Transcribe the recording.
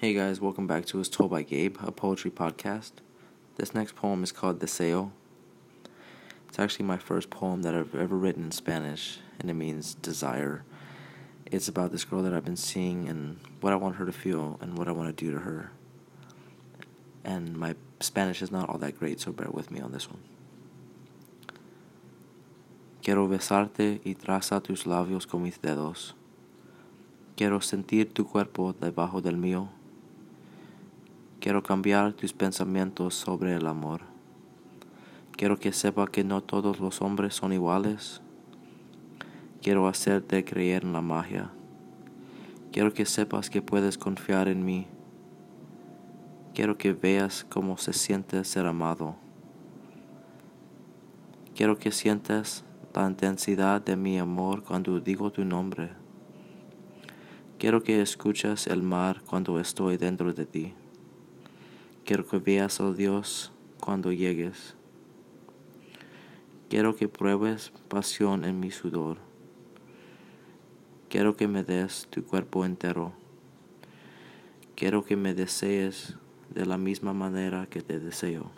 Hey guys, welcome back to As Told by Gabe, a poetry podcast. This next poem is called The Deseo. It's actually my first poem that I've ever written in Spanish, and it means desire. It's about this girl that I've been seeing and what I want her to feel and what I want to do to her. And my Spanish is not all that great, so bear with me on this one. Quiero besarte y traza tus labios con mis dedos. Quiero sentir tu cuerpo debajo del mío Quiero cambiar tus pensamientos sobre el amor. Quiero que sepa que no todos los hombres son iguales. Quiero hacerte creer en la magia. Quiero que sepas que puedes confiar en mí. Quiero que veas cómo se siente ser amado. Quiero que sientas la intensidad de mi amor cuando digo tu nombre. Quiero que escuches el mar cuando estoy dentro de ti. Quiero que veas a Dios cuando llegues. Quiero que pruebes pasión en mi sudor. Quiero que me des tu cuerpo entero. Quiero que me desees de la misma manera que te deseo.